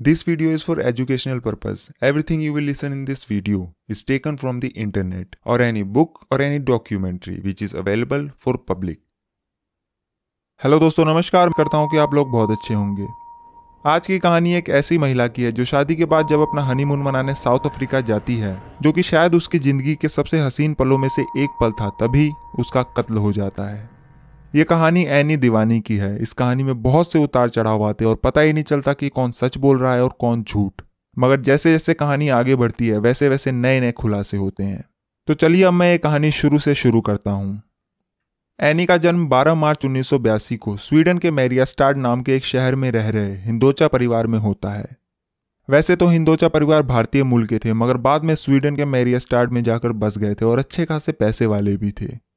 This video is for educational purpose. Everything you will listen in this video is taken from the internet or any book or any documentary which is available for public. Hello दोस्तों नमस्कार करता हूँ कि आप लोग बहुत अच्छे होंगे आज की कहानी एक ऐसी महिला की है जो शादी के बाद जब अपना हनीमून मनाने साउथ अफ्रीका जाती है जो कि शायद उसकी ज़िंदगी के सबसे हसीन पलों में से एक पल था तभी उसका कत्ल हो जाता है ये कहानी एनी दीवानी की है। इस कहानी में बहुत से उतार चढ़ाव आते हैं और पता ही नहीं चलता कि कौन सच बोल रहा है और कौन झूठ। मगर जैसे जैसे कहानी आगे बढ़ती है वैसे वैसे नए नए खुलासे होते हैं। तो चलिए अब मैं ये कहानी शुरू से शुरू करता हूँ। एनी का जन्म 12 मार्च उन्नीस सौ बयासी को स्वीडन के मैरियास्टाड नाम के एक शहर में रह रहे हिंदोचा परिवार में होता है। वैसे तो हिंदोचा परिवार भारतीय मूल के थे, मगर बाद में स्वीडन के मैरियास्टाड में जाकर बस गए थे और अच्छे खासे पैसे वाले भी थे।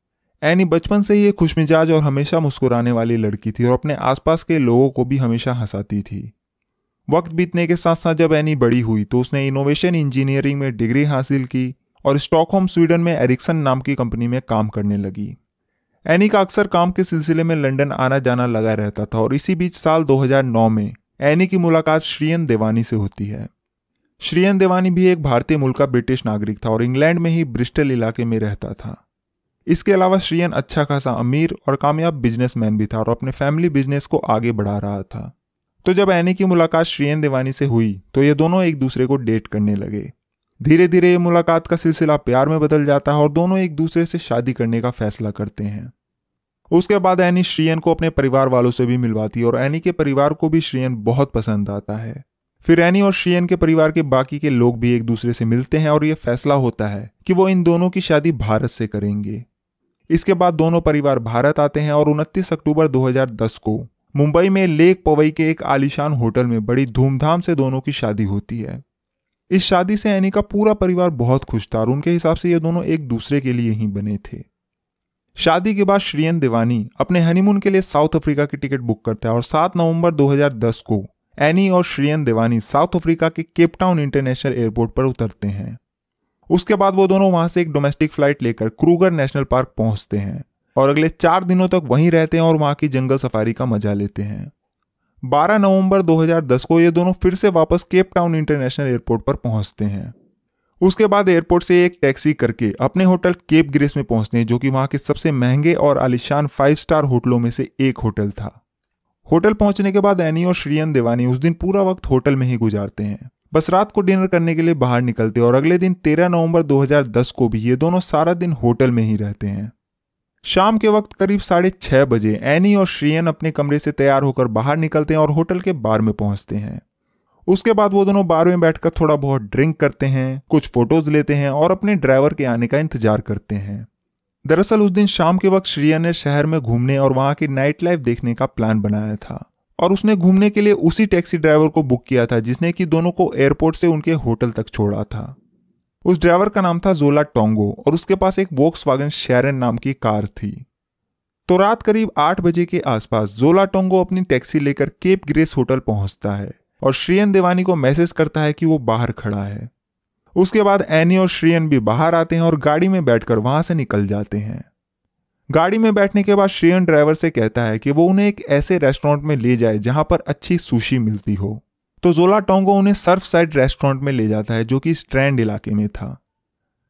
एनी, बचपन से ही एक खुशमिजाज और हमेशा मुस्कुराने वाली लड़की थी और अपने आसपास के लोगों को भी हमेशा हंसाती थी। वक्त बीतने के साथ साथ जब एनी बड़ी हुई तो उसने इनोवेशन इंजीनियरिंग में डिग्री हासिल की और स्टॉकहोम स्वीडन में एरिक्सन नाम की कंपनी में काम करने लगी। एनी का अक्सर काम के सिलसिले में लंदन आना जाना लगा रहता था और इसी बीच साल 2009 में एनी की मुलाकात श्रीयन देवानी से होती है। श्रीयन देवानी भी एक भारतीय मूल का ब्रिटिश नागरिक था और इंग्लैंड में ही ब्रिस्टल इलाके में रहता था। इसके अलावा श्रीयन अच्छा खासा अमीर और कामयाब बिजनेसमैन भी था और अपने फैमिली बिज़नेस को आगे बढ़ा रहा था। तो जब एनी की मुलाकात श्रीयन देवानी से हुई तो ये दोनों एक दूसरे को डेट करने लगे। धीरे धीरे ये मुलाकात का सिलसिला प्यार में बदल जाता है और दोनों एक दूसरे से शादी करने का फैसला करते हैं। उसके बाद एनी श्रीयन को अपने परिवार वालों से भी मिलवाती है और एनी के परिवार को भी श्रीयन बहुत पसंद आता है। फिर एनी और श्रीयन के परिवार के बाकी के लोग भी एक दूसरे से मिलते हैं और यह फैसला होता है कि वो इन दोनों की शादी भारत से करेंगे। इसके बाद दोनों परिवार भारत आते हैं और 29 अक्टूबर 2010 को मुंबई में लेक पवई के एक आलिशान होटल में बड़ी धूमधाम से दोनों की शादी होती है। इस शादी से एनी का पूरा परिवार बहुत खुश था और उनके हिसाब से ये दोनों एक दूसरे के लिए ही बने थे। शादी के बाद श्रीयन देवानी अपने हनीमून के लिए साउथ अफ्रीका की टिकट बुक करता है और 7 नवंबर 2010 को एनी और श्रीयन देवानी साउथ अफ्रीका के केपटाउन इंटरनेशनल एयरपोर्ट पर उतरते हैं। उसके बाद वो दोनों वहाँ से एक डोमेस्टिक फ़्लाइट लेकर क्रूगर नेशनल पार्क पहुँचते हैं और अगले चार दिनों तक वहीं रहते हैं और वहाँ की जंगल सफारी का मज़ा लेते हैं। 12 नवंबर 2010 को ये दोनों फिर से वापस केप टाउन इंटरनेशनल एयरपोर्ट पर पहुँचते हैं। उसके बाद एयरपोर्ट से एक टैक्सी करके अपने होटल केप ग्रेस में पहुँचते हैं, जो कि वहाँ के सबसे महँगे और आलिशान फाइव स्टार होटलों में से एक होटल था। होटल पहुँचने के बाद एनी और श्रीयन देवानी उस दिन पूरा वक्त होटल में ही गुजारते हैं। बस रात को डिनर करने के लिए बाहर निकलते और अगले दिन 13 नवंबर 2010 को भी ये दोनों सारा दिन होटल में ही रहते हैं। शाम के वक्त करीब साढ़े छह बजे एनी और श्रीयन अपने कमरे से तैयार होकर बाहर निकलते हैं और होटल के बार में पहुँचते हैं। उसके बाद वो दोनों बार में बैठकर थोड़ा बहुत ड्रिंक करते हैं, कुछ फ़ोटोज़ लेते हैं और अपने ड्राइवर के आने का इंतज़ार करते हैं। दरअसल उस दिन शाम के वक्त श्रीयन ने शहर में घूमने और वहाँ की नाइट लाइफ देखने का प्लान बनाया था। और उसने घूमने के लिए उसी टैक्सी ड्राइवर को बुक किया था, जिसने कि दोनों को एयरपोर्ट से उनके होटल तक छोड़ा था। उस ड्राइवर का नाम था जोला टोंगो और उसके पास एक वोक्स वागन शेरन नाम की कार थी। तो रात करीब आठ बजे के आसपास जोला टोंगो अपनी टैक्सी लेकर केप ग्रेस होटल पहुँचता है और श्रीयन देवानी को मैसेज करता है कि वो बाहर खड़ा है। उसके बाद एनी और श्रीयन भी बाहर आते हैं और गाड़ी में बैठकर वहाँ से निकल जाते हैं। गाड़ी में बैठने के बाद श्रेयन ड्राइवर से कहता है कि वो उन्हें एक ऐसे रेस्टोरेंट में ले जाए जहाँ पर अच्छी सुशी मिलती हो। तो जोला टोंगो उन्हें सर्फ साइड रेस्टोरेंट में ले जाता है जो कि स्ट्रैंड इलाके में था।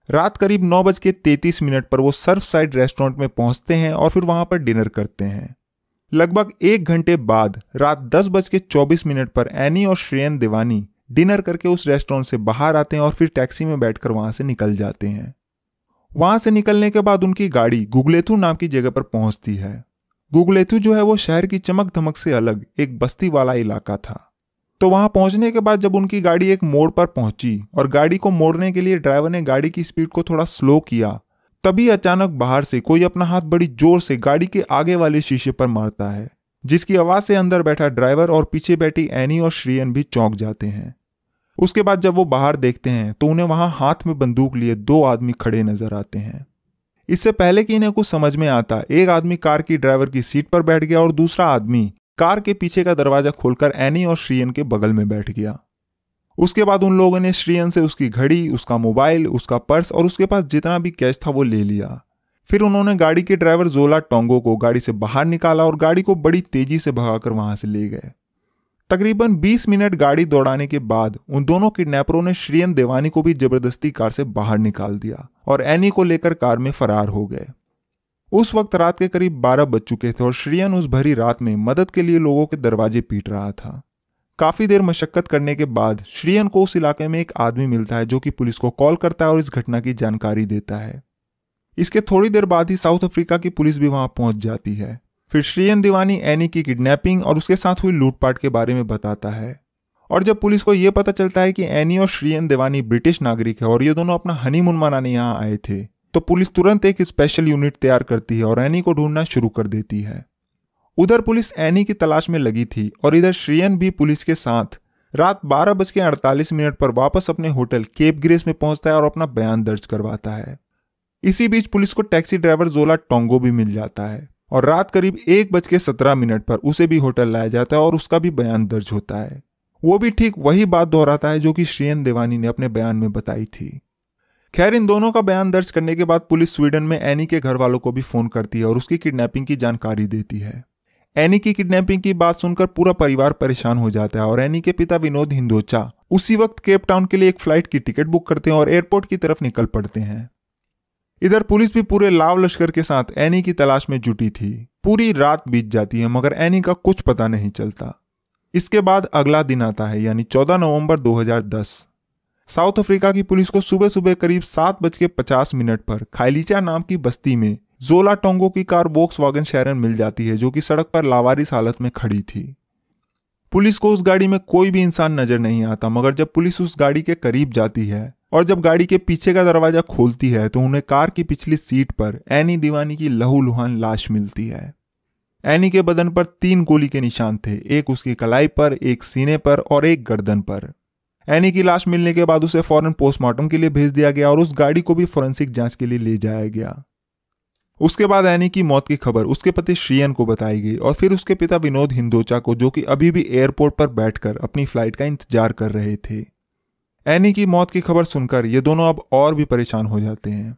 रात करीब नौ बज के तैतीस मिनट पर वो सर्फ साइड रेस्टोरेंट में पहुँचते हैं और फिर वहाँ पर डिनर करते हैं। लगभग एक घंटे बाद, रात दस बज के चौबीस मिनट पर एनी और श्रेयन देवानी डिनर करके उस रेस्टोरेंट से बाहर आते हैं और फिर टैक्सी में बैठकर वहाँ से निकल जाते हैं। वहाँ से निकलने के बाद उनकी गाड़ी गुगलेथू नाम की जगह पर पहुँचती है। गुगलेथू जो है वो शहर की चमक धमक से अलग एक बस्ती वाला इलाका था। तो वहाँ पहुँचने के बाद जब उनकी गाड़ी एक मोड़ पर पहुँची और गाड़ी को मोड़ने के लिए ड्राइवर ने गाड़ी की स्पीड को थोड़ा स्लो किया, तभी अचानक बाहर से कोई अपना हाथ बड़ी ज़ोर से गाड़ी के आगे वाले शीशे पर मारता है, जिसकी आवाज़ से अंदर बैठा ड्राइवर और पीछे बैठी एनी और श्रीयन भी चौंक जाते हैं। उसके बाद जब वो बाहर देखते हैं तो उन्हें वहाँ हाथ में बंदूक लिए दो आदमी खड़े नज़र आते हैं। इससे पहले कि इन्हें कुछ समझ में आता, एक आदमी कार की ड्राइवर की सीट पर बैठ गया और दूसरा आदमी कार के पीछे का दरवाज़ा खोलकर एनी और श्रीयन के बगल में बैठ गया। उसके बाद उन लोगों ने श्रीयन से उसकी घड़ी, उसका मोबाइल, उसका पर्स और उसके पास जितना भी कैश था वो ले लिया। फिर उन्होंने गाड़ी के ड्राइवर जोला टोंगो को गाड़ी से बाहर निकाला और गाड़ी को बड़ी तेज़ी से भगाकर वहाँ से ले गए। तकरीबन 20 मिनट गाड़ी दौड़ाने के बाद उन दोनों किडनैपरों ने श्रीयन देवानी को भी ज़बरदस्ती कार से बाहर निकाल दिया और एनी को लेकर कार में फरार हो गए। उस वक्त रात के करीब 12 बज चुके थे और श्रीयन उस भरी रात में मदद के लिए लोगों के दरवाजे पीट रहा था। काफ़ी देर मशक्कत करने के बाद श्रीयन को उस इलाके में एक आदमी मिलता है जो कि पुलिस को कॉल करता है और इस घटना की जानकारी देता है। इसके थोड़ी देर बाद ही साउथ अफ्रीका की पुलिस भी वहाँ पहुँच जाती है। फिर श्रीयन दीवानी एनी की किडनैपिंग और उसके साथ हुई लूटपाट के बारे में बताता है। और जब पुलिस को यह पता चलता है कि एनी और श्रीयन देवानी ब्रिटिश नागरिक है और ये दोनों अपना हनीमून मनाने यहाँ आए थे तो पुलिस तुरंत एक स्पेशल यूनिट तैयार करती है और एनी को ढूंढना शुरू कर देती है। उधर पुलिस एनी की तलाश में लगी थी और इधर श्रीयन भी पुलिस के साथ रात बारह बज के अड़तालीस मिनट पर वापस अपने होटल केप ग्रेस में पहुँचता है और अपना बयान दर्ज करवाता है। इसी बीच पुलिस को टैक्सी ड्राइवर जोला टोंगो भी मिल जाता है। और रात करीब एक बज के सत्रह मिनट पर उसे भी होटल लाया जाता है और उसका भी बयान दर्ज होता है। वो भी ठीक वही बात दोहराता है जो कि श्रीयन देवानी ने अपने बयान में बताई थी। खैर, इन दोनों का बयान दर्ज करने के बाद पुलिस स्वीडन में एनी के घर वालों को भी फ़ोन करती है और उसकी किडनैपिंग की जानकारी देती है। एनी की किडनैपिंग की बात सुनकर पूरा परिवार परेशान हो जाता है और एनी के पिता विनोद हिंदोचा उसी वक्त केप टाउन के लिए एक फ़्लाइट की टिकट बुक करते हैं और एयरपोर्ट की तरफ़ निकल पड़ते हैं। इधर पुलिस भी पूरे लाव लश्कर के साथ एनी की तलाश में जुटी थी। पूरी रात बीत जाती है, मगर एनी का कुछ पता नहीं चलता। इसके बाद अगला दिन आता है, यानी 14 नवंबर 2010 साउथ अफ्रीका की पुलिस को सुबह सुबह करीब सात बज के पचास मिनट पर खाइलीचा नाम की बस्ती में जोला टोंगो की कार वोक्स वागन शहरन मिल जाती है, जो कि सड़क पर लावारिस हालत में खड़ी थी। पुलिस को उस गाड़ी में कोई भी इंसान नज़र नहीं आता, मगर जब पुलिस उस गाड़ी के करीब जाती है और जब गाड़ी के पीछे का दरवाज़ा खोलती है तो उन्हें कार की पिछली सीट पर एनी दीवानी की लहू लुहान लाश मिलती है। एनी के बदन पर तीन गोली के निशान थे, एक उसकी कलाई पर, एक सीने पर और एक गर्दन पर। एनी की लाश मिलने के बाद उसे फ़ौरन पोस्टमार्टम के लिए भेज दिया गया और उस गाड़ी को भी फोरेंसिक जाँच के लिए ले जाया गया। उसके बाद एनी की मौत की खबर उसके पति श्रीयन को बताई गई और फिर उसके पिता विनोद हिंदोचा को, जो कि अभी भी एयरपोर्ट पर बैठकर अपनी फ़्लाइट का इंतज़ार कर रहे थे। एनी की मौत की खबर सुनकर ये दोनों अब और भी परेशान हो जाते हैं।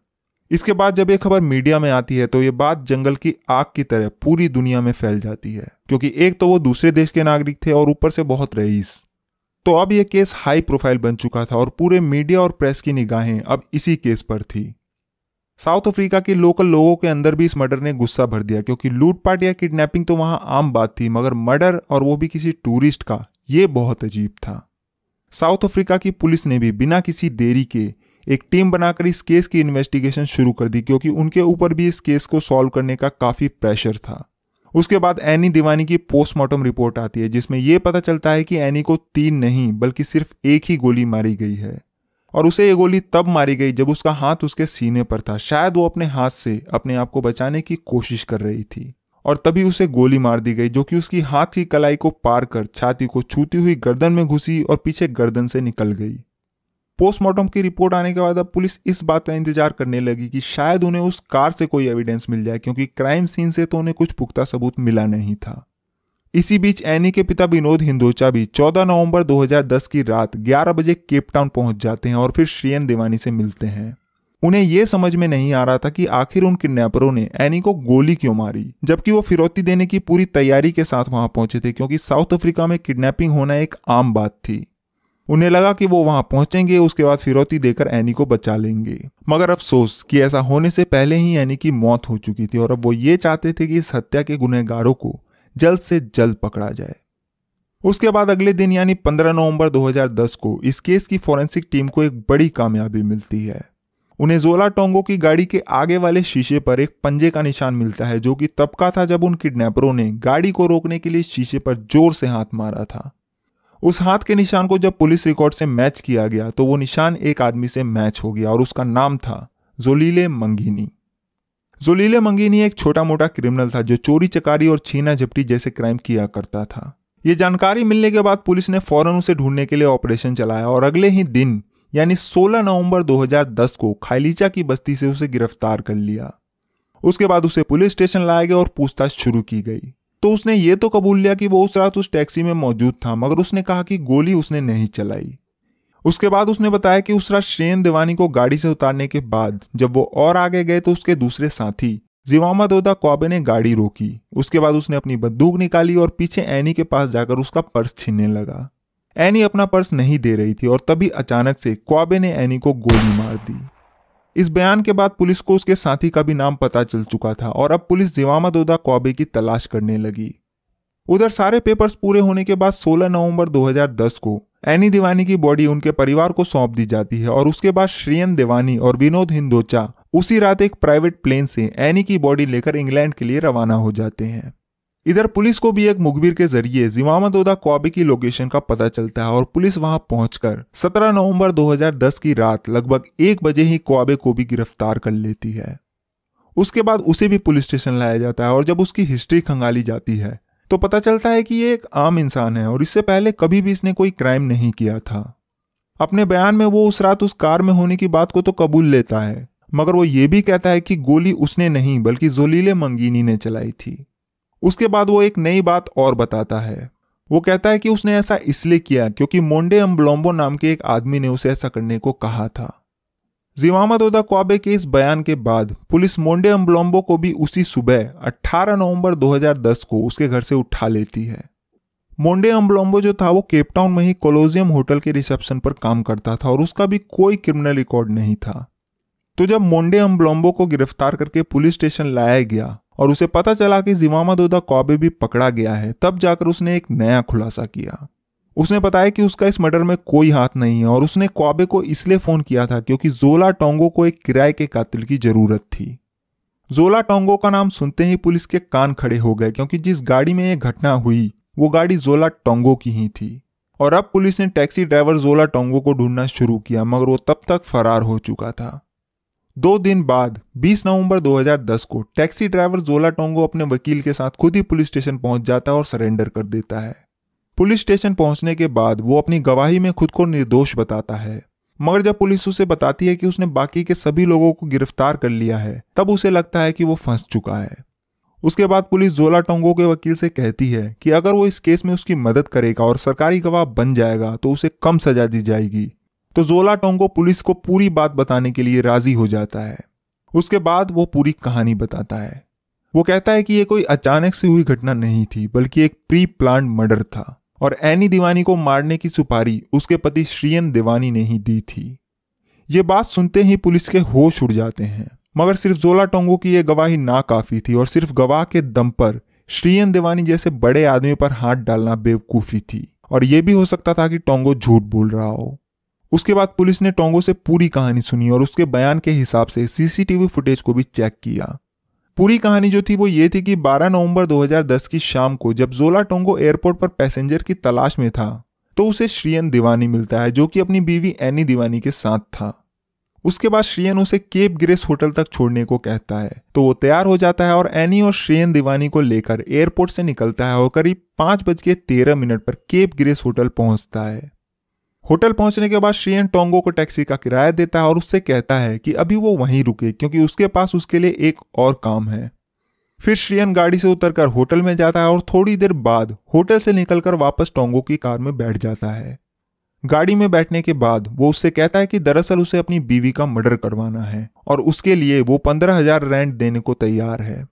इसके बाद जब ये खबर मीडिया में आती है तो ये बात जंगल की आग की तरह पूरी दुनिया में फैल जाती है, क्योंकि एक तो वो दूसरे देश के नागरिक थे और ऊपर से बहुत रईस। तो अब यह केस हाई प्रोफ़ाइल बन चुका था और पूरे मीडिया और प्रेस की निगाहें अब इसी केस पर थी। साउथ अफ्रीका के लोकल लोगों के अंदर भी इस मर्डर ने गुस्सा भर दिया, क्योंकि लूटपाट या किडनैपिंग तो वहाँ आम बात थी, मगर मर्डर और वो भी किसी टूरिस्ट का, ये बहुत अजीब था। साउथ अफ्रीका की पुलिस ने भी बिना किसी देरी के एक टीम बनाकर इस केस की इन्वेस्टिगेशन शुरू कर दी, क्योंकि उनके ऊपर भी इस केस को सॉल्व करने का काफ़ी प्रेशर था। उसके बाद एनी दीवानी की पोस्टमार्टम रिपोर्ट आती है, जिसमें यह पता चलता है कि एनी को तीन नहीं, बल्कि सिर्फ़ एक ही गोली मारी गई है। और उसे ये गोली तब मारी गई जब उसका हाथ उसके सीने पर था। शायद वो अपने हाथ से अपने आप को बचाने की कोशिश कर रही थी। और तभी उसे गोली मार दी गई, जो कि उसकी हाथ की कलाई को पार कर छाती को छूती हुई गर्दन में घुसी और पीछे गर्दन से निकल गई। पोस्टमार्टम की रिपोर्ट आने के बाद अब पुलिस इस बात का इंतज़ार करने लगी कि शायद उन्हें उस कार से कोई एविडेंस मिल जाए, क्योंकि क्राइम सीन से तो उन्हें कुछ पुख्ता सबूत मिला नहीं था। इसी बीच एनी के पिता विनोद हिंदोचा भी 14 नवंबर 2010 की रात 11 बजे केपटाउन पहुँच जाते हैं और फिर श्रियन देवानी से मिलते हैं। उन्हें यह समझ में नहीं आ रहा था कि आखिर उन किडनैपरों ने एनी को गोली क्यों मारी, जबकि वो फिरौती देने की पूरी तैयारी के साथ वहाँ पहुँचे थे, क्योंकि साउथ अफ्रीका में किडनैपिंग होना एक आम बात थी। उन्हें लगा कि वो वहाँ पहुँचेंगे, उसके बाद फिरौती देकर एनी को बचा लेंगे। मगर अफसोस कि ऐसा होने से पहले ही एनी की मौत हो चुकी थी, और अब वो ये चाहते थे कि इस हत्या के गुनहगारों को जल्द से जल्द पकड़ा जाए। उसके बाद अगले दिन, यानी 15 नवंबर 2010 को, इस केस की फोरेंसिक टीम को एक बड़ी कामयाबी मिलती है। उन्हें जोला टोंगो की गाड़ी के आगे वाले शीशे पर एक पंजे का निशान मिलता है, जो कि तब का था जब उन किडनैपरों ने गाड़ी को रोकने के लिए शीशे पर ज़ोर से हाथ मारा था। उस हाथ के निशान को जब पुलिस रिकॉर्ड से मैच किया गया तो वो निशान एक आदमी से मैच हो गया और उसका नाम था जोलीले मंगीनी। जोलीले मंगीनी एक छोटा मोटा क्रिमिनल था, जो चोरी, चकारी और छीना झपटी जैसे क्राइम किया करता था। ये जानकारी मिलने के बाद पुलिस ने फ़ौरन उसे ढूँढने के लिए ऑपरेशन चलाया और अगले ही दिन यानी 16 नवंबर 2010 को खाइलीचा की बस्ती से उसे गिरफ़्तार कर लिया। उसके बाद उसे पुलिस स्टेशन लाया गया और पूछताछ शुरू की गई। तो उसने ये तो कबूल लिया कि वो उस रात उस टैक्सी में मौजूद था, मगर उसने कहा कि गोली उसने नहीं चलाई। उसके बाद उसने बताया कि उस रात श्रेन देवानी को गाड़ी से उतारने के बाद जब वो और आगे गए तो उसके दूसरे साथी जिवामा दोदा कौबे ने गाड़ी रोकी। उसके बाद उसने अपनी बंदूक निकाली और पीछे एनी के पास जाकर उसका पर्स छीनने लगा। एनी अपना पर्स नहीं दे रही थी और तभी अचानक से क्वाबे ने एनी को गोली मार दी। इस बयान के बाद पुलिस को उसके साथी का भी नाम पता चल चुका था और अब पुलिस जिवामा दोदा क्वाबे की तलाश करने लगी। उधर सारे पेपर्स पूरे होने के बाद 16 नवंबर 2010 को एनी दीवानी की बॉडी उनके परिवार को सौंप दी जाती है और उसके बाद श्रीयन देवानी और विनोद हिंदोचा उसी रात एक प्राइवेट प्लेन से एनी की बॉडी लेकर इंग्लैंड के लिए रवाना हो जाते हैं। इधर पुलिस को भी एक मुखबिर के ज़रिए जिवामा दोदा क्वाबे की लोकेशन का पता चलता है और पुलिस वहाँ पहुंचकर 17 नवंबर 2010 की रात लगभग एक बजे ही क्वाबे को भी गिरफ़्तार कर लेती है। उसके बाद उसे भी पुलिस स्टेशन लाया जाता है और जब उसकी हिस्ट्री खंगाली जाती है तो पता चलता है कि ये एक आम इंसान है और इससे पहले कभी भी इसने कोई क्राइम नहीं किया था। अपने बयान में वो उस रात उस कार में होने की बात को तो कबूल लेता है, मगर वो ये भी कहता है कि गोली उसने नहीं, बल्कि जोलीले मंगीनी ने चलाई थी। उसके बाद वो एक नई बात और बताता है। वो कहता है कि उसने ऐसा इसलिए किया क्योंकि मोंडे अम्बलोम्बो नाम के एक आदमी ने उसे ऐसा करने को कहा था। जिवामा दोदा क्वाबे के इस बयान के बाद पुलिस मोंडे अम्बलोम्बो को भी उसी सुबह 18 नवंबर 2010 को उसके घर से उठा लेती है। मोंडे अम्बलोम्बो जो था वो केपटाउन में ही कोलोजियम होटल के रिसेप्शन पर काम करता था और उसका भी कोई क्रिमिनल रिकॉर्ड नहीं था। तो जब मोंडे अम्बलोम्बो को गिरफ़्तार करके पुलिस स्टेशन लाया गया और उसे पता चला कि जिमामा दोदा कॉबे भी पकड़ा गया है, तब जाकर उसने एक नया खुलासा किया। उसने बताया कि उसका इस मर्डर में कोई हाथ नहीं है और उसने कौबे को इसलिए फ़ोन किया था क्योंकि जोला टोंगो को एक किराए के कातिल की ज़रूरत थी। जोला टोंगो का नाम सुनते ही पुलिस के कान खड़े हो गए क्योंकि जिस गाड़ी में यह घटना हुई, वो गाड़ी जोला टोंगो की ही थी। और अब पुलिस ने टैक्सी ड्राइवर जोला टोंगो को ढूंढना शुरू किया, मगर वो तब तक फरार हो चुका था। दो दिन बाद 20 नवंबर 2010 को, टैक्सी ड्राइवर जोला टोंगो अपने वकील के साथ खुद ही पुलिस स्टेशन पहुँच जाता है और सरेंडर कर देता है। पुलिस स्टेशन पहुँचने के बाद वो अपनी गवाही में खुद को निर्दोष बताता है। मगर जब पुलिस उसे बताती है कि उसने बाकी के सभी लोगों को गिरफ़्तार कर लिया है, तब उसे लगता है कि वो फंस चुका है। उसके बाद पुलिस जोला टोंगो के वकील से कहती है कि अगर वो इस केस में उसकी मदद करेगा और सरकारी गवाह बन जाएगा तो उसे कम सजा दी जाएगी। तो जोला टोंगो पुलिस को पूरी बात बताने के लिए राज़ी हो जाता है। उसके बाद वो पूरी कहानी बताता है। वो कहता है कि ये कोई अचानक से हुई घटना नहीं थी, बल्कि एक प्री प्लान मर्डर था, और एनी दीवानी को मारने की सुपारी उसके पति श्रीयन देवानी ने ही दी थी। ये बात सुनते ही पुलिस के होश उड़ जाते हैं, मगर सिर्फ़ जोला टोंगो की यह गवाही ना काफ़ी थी, और सिर्फ़ गवाह के दम पर श्रीयन देवानी जैसे बड़े आदमी पर हाथ डालना बेवकूफ़ी थी, और यह भी हो सकता था कि टोंगो झूठ बोल रहा हो। उसके बाद पुलिस ने टोंगो से पूरी कहानी सुनी और उसके बयान के हिसाब से सीसीटीवी फुटेज को भी चेक किया। पूरी कहानी जो थी वो ये थी कि 12 नवंबर 2010 की शाम को जब जोला टोंगो एयरपोर्ट पर पैसेंजर की तलाश में था तो उसे श्रीयन दीवानी मिलता है, जो कि अपनी बीवी एनी दीवानी के साथ था। उसके बाद श्रीयन उसे केप ग्रेस होटल तक छोड़ने को कहता है तो वो तैयार हो जाता है और एनी और श्रीयन दीवानी को लेकर एयरपोर्ट से निकलता है और करीब पाँच बज के तेरह मिनट पर केप ग्रेस होटल पहुँचता है। होटल पहुँचने के बाद श्रीयन टोंगो को टैक्सी का किराया देता है और उससे कहता है कि अभी वो वहीं रुके, क्योंकि उसके पास उसके लिए एक और काम है। फिर श्रीयन गाड़ी से उतरकर होटल में जाता है और थोड़ी देर बाद होटल से निकलकर वापस टोंगो की कार में बैठ जाता है। गाड़ी में बैठने के बाद वो उससे कहता है कि दरअसल उसे अपनी बीवी का मर्डर करवाना है और उसके लिए वो पंद्रह हज़ार रेंट देने को तैयार है।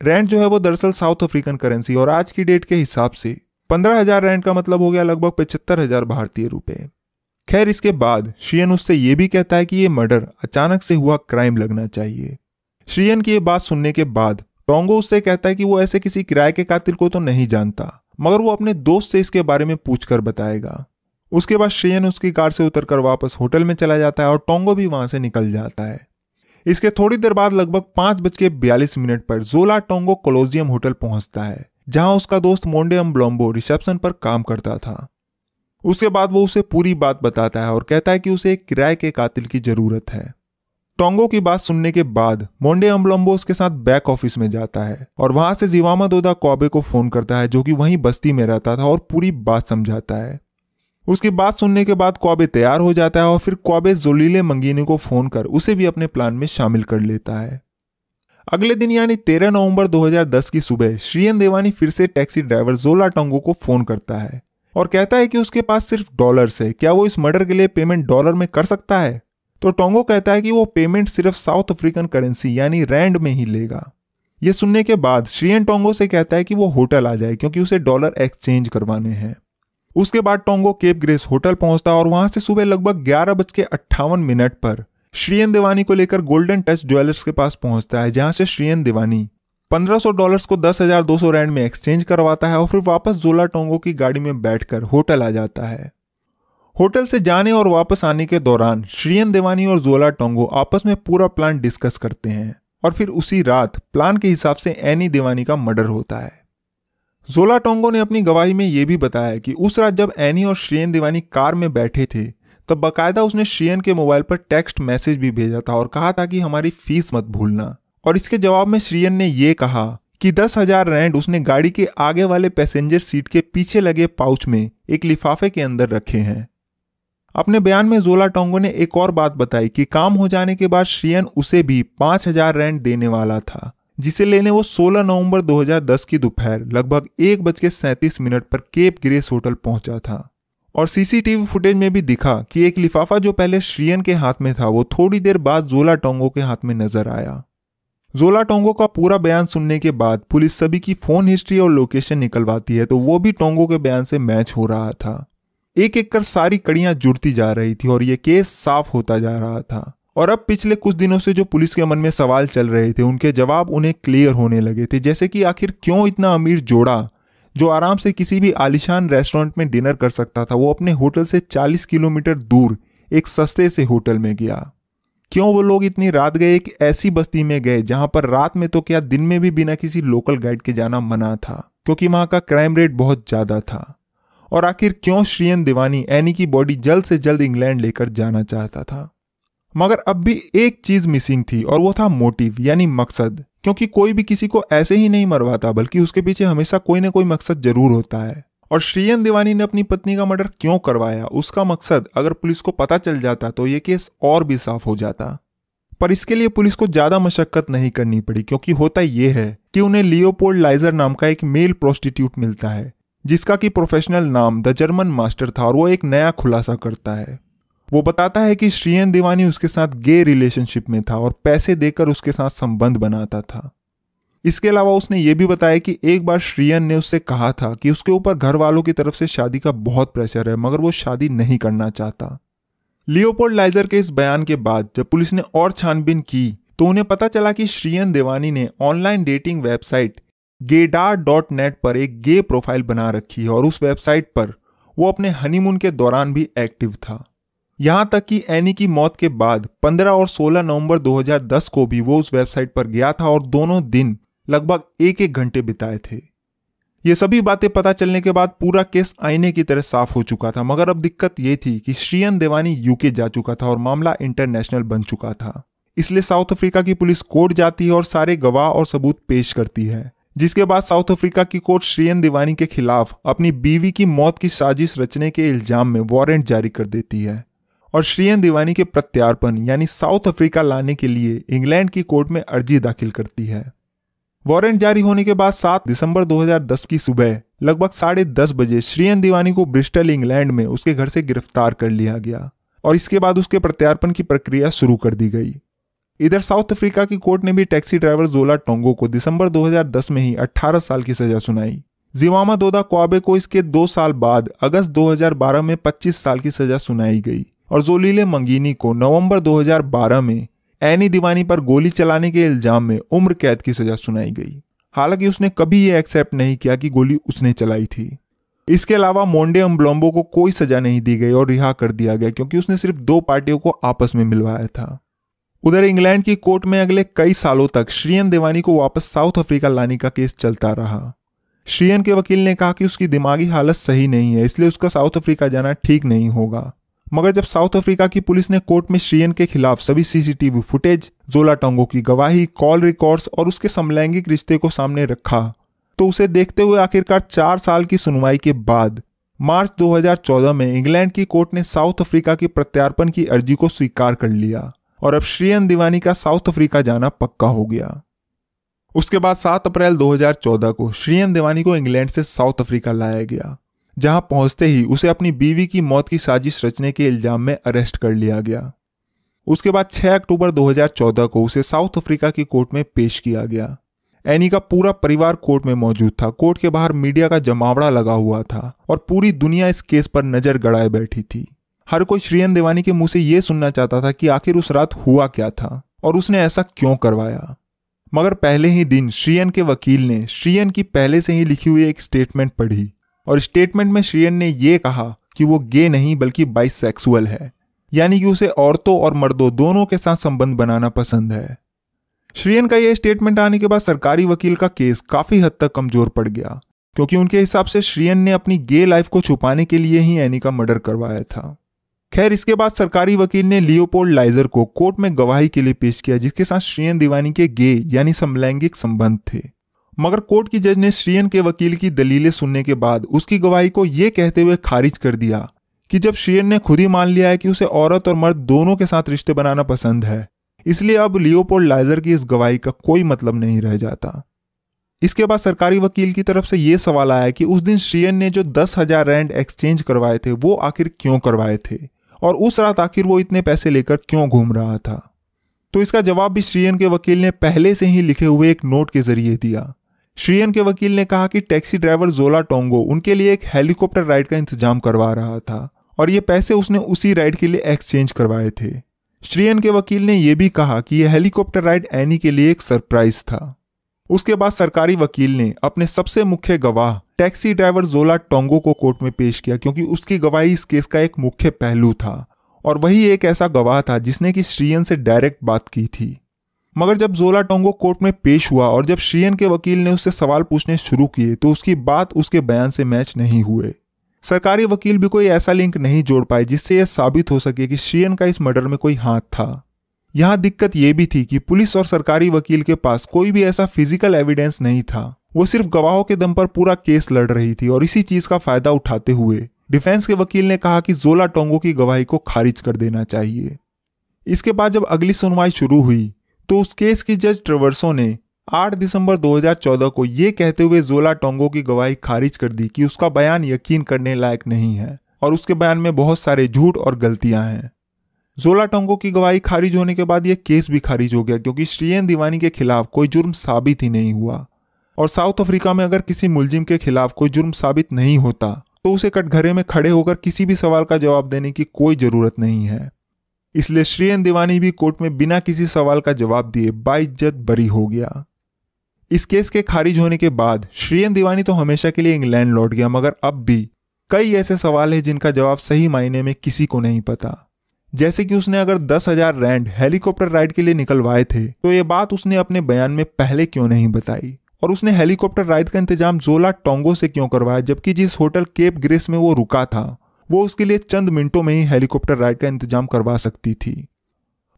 रेंट जो है वो दरअसल साउथ अफ्रीकन करेंसी और आज की डेट के हिसाब से पंद्रह हज़ार रैंड का मतलब हो गया लगभग पचहत्तर हज़ार भारतीय रुपए। खैर, इसके बाद श्रीयन उससे यह भी कहता है कि यह मर्डर अचानक से हुआ क्राइम लगना चाहिए। श्रीयन की यह बात सुनने के बाद टोंगो उससे कहता है कि वो ऐसे किसी किराए के कातिल को तो नहीं जानता, मगर वो अपने दोस्त से इसके बारे में पूछकर बताएगा। उसके बाद श्रेयन उसकी कार से उतरकर वापस होटल में चला जाता है और टोंगो भी वहाँ से निकल जाता है। इसके थोड़ी देर बाद लगभग पाँच बज के बयालीस मिनट पर जोला टोंगो कोलोजियम होटल पहुँचता है। जहाँ उसका दोस्त मोंडे ब्लोम्बो रिसेप्शन पर काम करता था। उसके बाद वो उसे पूरी बात बताता है और कहता है कि उसे एक किराए के कातिल की ज़रूरत है। टोंगो की बात सुनने के बाद मोंडे अम्बलोम्बो उसके साथ बैक ऑफ़िस में जाता है और वहाँ से जीवामा दोदा कौबे को फ़ोन करता है जो कि वहीं बस्ती में रहता था और पूरी बात समझाता है। उसकी बात सुनने के बाद कौबे तैयार हो जाता है और फिर कौबे जोलीले मंगीने को फ़ोन कर उसे भी अपने प्लान में शामिल कर लेता है। अगले दिन यानी 13 नवंबर 2010 की सुबह, श्रीयन देवानी फिर से टैक्सी ड्राइवर जोला टोंगो को फ़ोन करता है और कहता है कि उसके पास सिर्फ़ डॉलर्स है। क्या वो इस मर्डर के लिए पेमेंट डॉलर में कर सकता है? तो टोंगो कहता है कि वो पेमेंट सिर्फ़ साउथ अफ्रीकन करेंसी यानी रैंड में ही लेगा। ये सुनने के बाद श्रियन टोंगो से कहता है कि वो होटल आ जाए क्योंकि उसे डॉलर एक्सचेंज करवाने हैं। उसके बाद टोंगो केप ग्रेस होटल पहुँचता है और वहाँ से सुबह लगभग ग्यारह बज के अट्ठावन मिनट पर श्रीयन देवानी को लेकर गोल्डन टच ज्वेलर्स के पास पहुँचता है जहाँ से श्रीयन देवानी 1500 डॉलर्स को 10,200 रैंड में एक्सचेंज करवाता है और फिर वापस जोला टोंगो की गाड़ी में बैठकर होटल आ जाता है। होटल से जाने और वापस आने के दौरान श्रीयन देवानी और जोला टोंगो आपस में पूरा प्लान डिस्कस करते हैं और फिर उसी रात प्लान के हिसाब से एनी देवानी का मर्डर होता है। जोला टोंगो ने अपनी गवाही में यह भी बताया कि उस रात जब एनी और श्रीयन देवानी कार में बैठे थे तब बाकायदा उसने श्रीयन के मोबाइल पर टेक्स्ट मैसेज भी भेजा था और कहा था कि हमारी फ़ीस मत भूलना। और इसके जवाब में श्रियन ने यह कहा कि दस हज़ार रैंड उसने गाड़ी के आगे वाले पैसेंजर सीट के पीछे लगे पाउच में एक लिफाफे के अंदर रखे हैं। अपने बयान में जोला टोंगो ने एक और बात बताई कि काम हो जाने के बाद श्रियन उसे भी पाँच हज़ार रैंड देने वाला था, जिसे लेने वो 16 नवंबर 2010 की दोपहर लगभग एक बज के सैंतीस मिनट पर केप ग्रेस होटल पहुँचा था। और सीसीटीवी फुटेज में भी दिखा कि एक लिफाफा जो पहले श्रियन के हाथ में था, वो थोड़ी देर बाद जोला टोंगो के हाथ में नज़र आया। जोला टोंगो का पूरा बयान सुनने के बाद पुलिस सभी की फ़ोन हिस्ट्री और लोकेशन निकलवाती है तो वो भी टोंगो के बयान से मैच हो रहा था। एक एक कर सारी कड़ियाँ जुड़ती जा रही थी और ये केस साफ़ होता जा रहा था। और अब पिछले कुछ दिनों से जो पुलिस के मन में सवाल चल रहे थे, उनके जवाब उन्हें क्लियर होने लगे थे, जैसे कि आखिर क्यों इतना अमीर जोड़ा जो आराम से किसी भी आलिशान रेस्टोरेंट में डिनर कर सकता था, वो अपने होटल से 40 किलोमीटर दूर एक सस्ते से होटल में गया। क्यों वो लोग इतनी रात गए एक ऐसी बस्ती में गए जहाँ पर रात में तो क्या दिन में भी बिना किसी लोकल गाइड के जाना मना था, क्योंकि वहाँ का क्राइम रेट बहुत ज़्यादा था। और आखिर क्यों श्रीयन दीवानी, एनी की बॉडी जल्द से जल्द इंग्लैंड लेकर जाना चाहता था? मगर अब भी एक चीज़ मिसिंग थी, और वो था मोटिव यानी मकसद। क्योंकि कोई भी किसी को ऐसे ही नहीं मरवाता, बल्कि उसके पीछे हमेशा कोई ना कोई मकसद ज़रूर होता है। और श्रीयन दीवानी ने अपनी पत्नी का मर्डर क्यों करवाया? उसका मकसद, अगर पुलिस को पता चल जाता तो ये केस और भी साफ़ हो जाता। पर इसके लिए पुलिस को ज़्यादा मशक्कत नहीं करनी पड़ी, क्योंकि होता यह है कि उन्हें लियोपोल्ड लाइजर नाम का एक मेल प्रोस्टिट्यूट मिलता है, जिसका कि प्रोफेशनल नाम द जर्मन मास्टर था और वो एक नया खुलासा करता है। वो बताता है कि श्रीयन दीवानी उसके साथ गे रिलेशनशिप में था और पैसे देकर उसके साथ संबंध बनाता था। इसके अलावा उसने ये भी बताया कि एक बार श्रीयन ने उससे कहा था कि उसके ऊपर घर वालों की तरफ़ से शादी का बहुत प्रेशर है, मगर वो शादी नहीं करना चाहता। लियोपोल्ड लाइजर के इस बयान के बाद जब पुलिस ने और छानबीन की तो उन्हें पता चला कि श्रीयन देवानी ने online dating website Gaydar dot net पर एक गे प्रोफ़ाइल बना रखी है और उस वेबसाइट पर वो अपने हनीमून के दौरान भी एक्टिव था। यहाँ तक कि एनी की मौत के बाद 15 और 16 नवंबर 2010 को भी वो उस वेबसाइट पर गया था और दोनों दिन लगभग एक एक घंटे बिताए थे। ये सभी बातें पता चलने के बाद पूरा केस आईने की तरह साफ़ हो चुका था, मगर अब दिक्कत ये थी कि श्रीयन देवानी यूके जा चुका था और मामला इंटरनेशनल बन चुका था। इसलिए साउथ अफ्रीका की पुलिस कोर्ट जाती है और सारे गवाह और सबूत पेश करती है, जिसके बाद साउथ अफ्रीका की कोर्ट श्रीयन दीवानी के खिलाफ अपनी बीवी की मौत की साजिश रचने के इल्ज़ाम में वारंट जारी कर देती है। और श्रीयन दीवानी के प्रत्यार्पण, यानी साउथ अफ्रीका लाने के लिए इंग्लैंड की कोर्ट में अर्जी दाखिल करती है। वारंट जारी होने के बाद 7 दिसंबर 2010 की सुबह, लगभग साढ़े दस बजे श्रीयन दीवानी को ब्रिस्टल, इंग्लैंड में उसके घर से गिरफ़्तार कर लिया गया और इसके बाद उसके प्रत्यार्पण की प्रक्रिया शुरू कर दी गई। इधर साउथ अफ्रीका की कोर्ट ने भी टैक्सी ड्राइवर जोला टोंगो को दिसंबर 2010 में ही 18 साल की सजा सुनाई। जिवामा दोदा क्वाबे को इसके दो साल बाद अगस्त 2012 में 25 साल की सजा सुनाई गई। और जोलीले मंगीनी को नवंबर 2012 में एनी दीवानी पर गोली चलाने के इल्ज़ाम में उम्र कैद की सजा सुनाई गई। हालाँकि उसने कभी ये एक्सेप्ट नहीं किया कि गोली उसने चलाई थी। इसके अलावा मोंडे अम्ब्लोम्बो को कोई सजा नहीं दी गई और रिहा कर दिया गया क्योंकि उसने सिर्फ़ दो पार्टियों को आपस में मिलवाया था। उधर इंग्लैंड की कोर्ट में अगले कई सालों तक श्रीयन देवानी को वापस साउथ अफ्रीका लाने का केस चलता रहा। श्रीयन के वकील ने कहा कि उसकी दिमागी हालत सही नहीं है, इसलिए उसका साउथ अफ्रीका जाना ठीक नहीं होगा। मगर जब साउथ अफ्रीका की पुलिस ने कोर्ट में श्रीयन के खिलाफ सभी सीसीटीवी फुटेज, जोला टोंगो की गवाही, कॉल रिकॉर्ड्स और उसके समलैंगिक रिश्ते को सामने रखा तो उसे देखते हुए आखिरकार चार साल की सुनवाई के बाद, मार्च 2014 में इंग्लैंड की कोर्ट ने साउथ अफ्रीका की प्रत्यार्पण की अर्जी को स्वीकार कर लिया और अब श्रीयन दीवानी का साउथ अफ्रीका जाना पक्का हो गया। उसके बाद 7 अप्रैल 2014 को श्रीयन दीवानी को इंग्लैंड से साउथ अफ्रीका लाया गया। जहाँ पहुँचते ही उसे अपनी बीवी की मौत की साजिश रचने के इल्ज़ाम में अरेस्ट कर लिया गया। उसके बाद 6 अक्टूबर 2014 को उसे साउथ अफ्रीका की कोर्ट में पेश किया गया। एनी का पूरा परिवार कोर्ट में मौजूद था। कोर्ट के बाहर मीडिया का जमावड़ा लगा हुआ था और पूरी दुनिया इस केस पर नज़र गड़ाए बैठी थी। हर कोई श्रीयन देवानी के मुँह से यह सुनना चाहता था कि आखिर उस रात हुआ क्या था और उसने ऐसा क्यों करवाया। मगर पहले ही दिन श्रीयन के वकील ने श्रीयन की पहले से ही लिखी हुई एक स्टेटमेंट पढ़ी। और स्टेटमेंट में श्रीयन ने यह कहा कि वो गे नहीं, बल्कि बाइसेक्सुअल है। यानी कि उसे औरतों और मर्दों दोनों के साथ संबंध बनाना पसंद है। श्रीयन का यह स्टेटमेंट आने के बाद सरकारी वकील का केस काफ़ी हद तक कमज़ोर पड़ गया, क्योंकि उनके हिसाब से श्रीयन ने अपनी गे लाइफ को छुपाने के लिए ही एनी का मर्डर करवाया था। खैर, इसके बाद सरकारी वकील ने लियोपोल्ड लाइजर को कोर्ट में गवाही के लिए पेश किया, जिसके साथ श्रीयन दीवानी के गे, यानी समलैंगिक संबंध थे। मगर कोर्ट की जज ने श्रीयन के वकील की दलीलें सुनने के बाद उसकी गवाही को यह कहते हुए खारिज कर दिया कि जब श्रीयन ने खुद ही मान लिया है कि उसे औरत और मर्द दोनों के साथ रिश्ते बनाना पसंद है, इसलिए अब लियोपोल्ड लाइजर की इस गवाही का कोई मतलब नहीं रह जाता। इसके बाद सरकारी वकील की तरफ़ से यह सवाल आया कि उस दिन श्रीयन ने जो दस हज़ार रैंड एक्सचेंज करवाए थे, वो आखिर क्यों करवाए थे? और उस रात आखिर वो इतने पैसे लेकर क्यों घूम रहा था? तो इसका जवाब भी श्रीयन के वकील ने पहले से ही लिखे हुए एक नोट के ज़रिए दिया। श्रीयन के वकील ने कहा कि टैक्सी ड्राइवर जोला टोंगो उनके लिए एक हेलीकॉप्टर राइड का इंतज़ाम करवा रहा था और ये पैसे उसने उसी राइड के लिए एक्सचेंज करवाए थे। श्रीयन के वकील ने यह भी कहा कि यह हेलीकॉप्टर राइड एनी के लिए एक सरप्राइज़ था। उसके बाद सरकारी वकील ने अपने सबसे मुख्य गवाह, टैक्सी ड्राइवर जोला टोंगो को कोर्ट में पेश किया क्योंकि उसकी गवाही इस केस का एक मुख्य पहलू था और वही एक ऐसा गवाह था जिसने कि श्रीयन से डायरेक्ट बात की थी। मगर जब जोला टोंगो कोर्ट में पेश हुआ और जब श्रीयन के वकील ने उससे सवाल पूछने शुरू किए तो उसकी बात उसके बयान से मैच नहीं हुए। सरकारी वकील भी कोई ऐसा लिंक नहीं जोड़ पाए जिससे यह साबित हो सके कि श्रीयन का इस मर्डर में कोई हाथ था। यहाँ दिक्कत यह भी थी कि पुलिस और सरकारी वकील के पास कोई भी ऐसा फ़िज़िकल एविडेंस नहीं था। वो सिर्फ़ गवाहों के दम पर पूरा केस लड़ रही थी और इसी चीज़ का फ़ायदा उठाते हुए डिफेंस के वकील ने कहा कि जोला टोंगो की गवाही को खारिज कर देना चाहिए। इसके बाद जब अगली सुनवाई शुरू हुई तो उस केस की जज ट्रेवर्सो ने 8 दिसंबर 2014 को ये कहते हुए जोला टोंगो की गवाही खारिज कर दी कि उसका बयान यकीन करने लायक नहीं है और उसके बयान में बहुत सारे झूठ और गलतियाँ हैं। जोला टोंगो की गवाही खारिज होने के बाद यह केस भी खारिज हो गया क्योंकि श्रीयन दीवानी के खिलाफ कोई जुर्म साबित ही नहीं हुआ। और साउथ अफ्रीका में अगर किसी मुलजिम के खिलाफ कोई जुर्म साबित नहीं होता तो उसे कटघरे में खड़े होकर किसी भी सवाल का जवाब देने की कोई ज़रूरत नहीं है। इसलिए श्रीयन दीवानी भी कोर्ट में बिना किसी सवाल का जवाब दिए बाइज्जत बरी हो गया। इस केस के खारिज होने के बाद श्रीयन दीवानी तो हमेशा के लिए इंग्लैंड लौट गया, मगर अब भी कई ऐसे सवाल हैं जिनका जवाब सही मायने में किसी को नहीं पता। जैसे कि उसने अगर दस हज़ार रैंड हेलीकॉप्टर राइड के लिए निकलवाए थे तो ये बात उसने अपने बयान में पहले क्यों नहीं बताई? और उसने हेलीकॉप्टर राइड का इंतज़ाम जोला टोंगो से क्यों करवाया, जबकि जिस होटल केप ग्रेस में वो रुका था वो उसके लिए चंद मिनटों में ही हेलीकॉप्टर राइड का इंतज़ाम करवा सकती थी।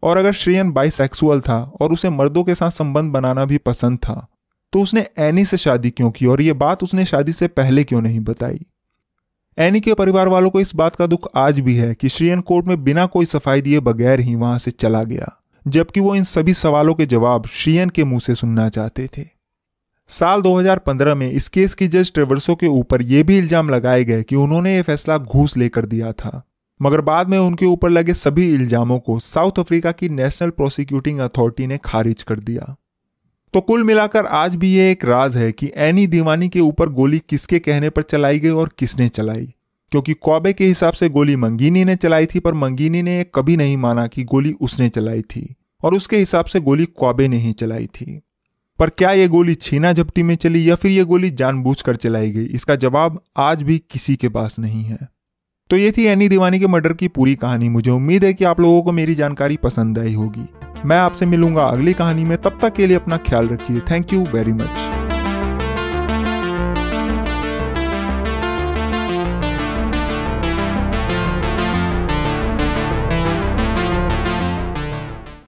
और अगर श्रेयन बाइसेक्सुअल था और उसे मर्दों के साथ संबंध बनाना भी पसंद था तो उसने एनी से शादी क्यों की और ये बात उसने शादी से पहले क्यों नहीं बताई? एनी के परिवार वालों को इस बात का दुख आज भी है कि श्रीयन कोर्ट में बिना कोई सफ़ाई दिए बगैर ही वहाँ से चला गया, जबकि वो इन सभी सवालों के जवाब श्रीयन के मुँह से सुनना चाहते थे। साल 2015 में इस केस की जज ट्रेवर्सो के ऊपर यह भी इल्ज़ाम लगाए गए कि उन्होंने यह फैसला घूस लेकर दिया था। मगर बाद में उनके ऊपर लगे सभी इल्जामों को साउथ अफ्रीका की नेशनल प्रोसिक्यूटिंग अथॉरिटी ने खारिज कर दिया। तो कुल मिलाकर आज भी ये एक राज है कि एनी दीवानी के ऊपर गोली किसके कहने पर चलाई गई और किसने चलाई। क्योंकि कौबे के हिसाब से गोली मंगीनी ने चलाई थी, पर मंगीनी ने कभी नहीं माना कि गोली उसने चलाई थी। और उसके हिसाब से गोली कौबे ने ही चलाई थी। पर क्या ये गोली छीना झपटी में चली या फिर ये गोली जानबूझकर चलाई गई? इसका जवाब आज भी किसी के पास नहीं है। तो ये थी एनी दीवानी के मर्डर की पूरी कहानी। मुझे उम्मीद है कि आप लोगों को मेरी जानकारी पसंद आई होगी। मैं आपसे मिलूँगा अगली कहानी में। तब तक के लिए अपना ख्याल रखिए। Thank you very much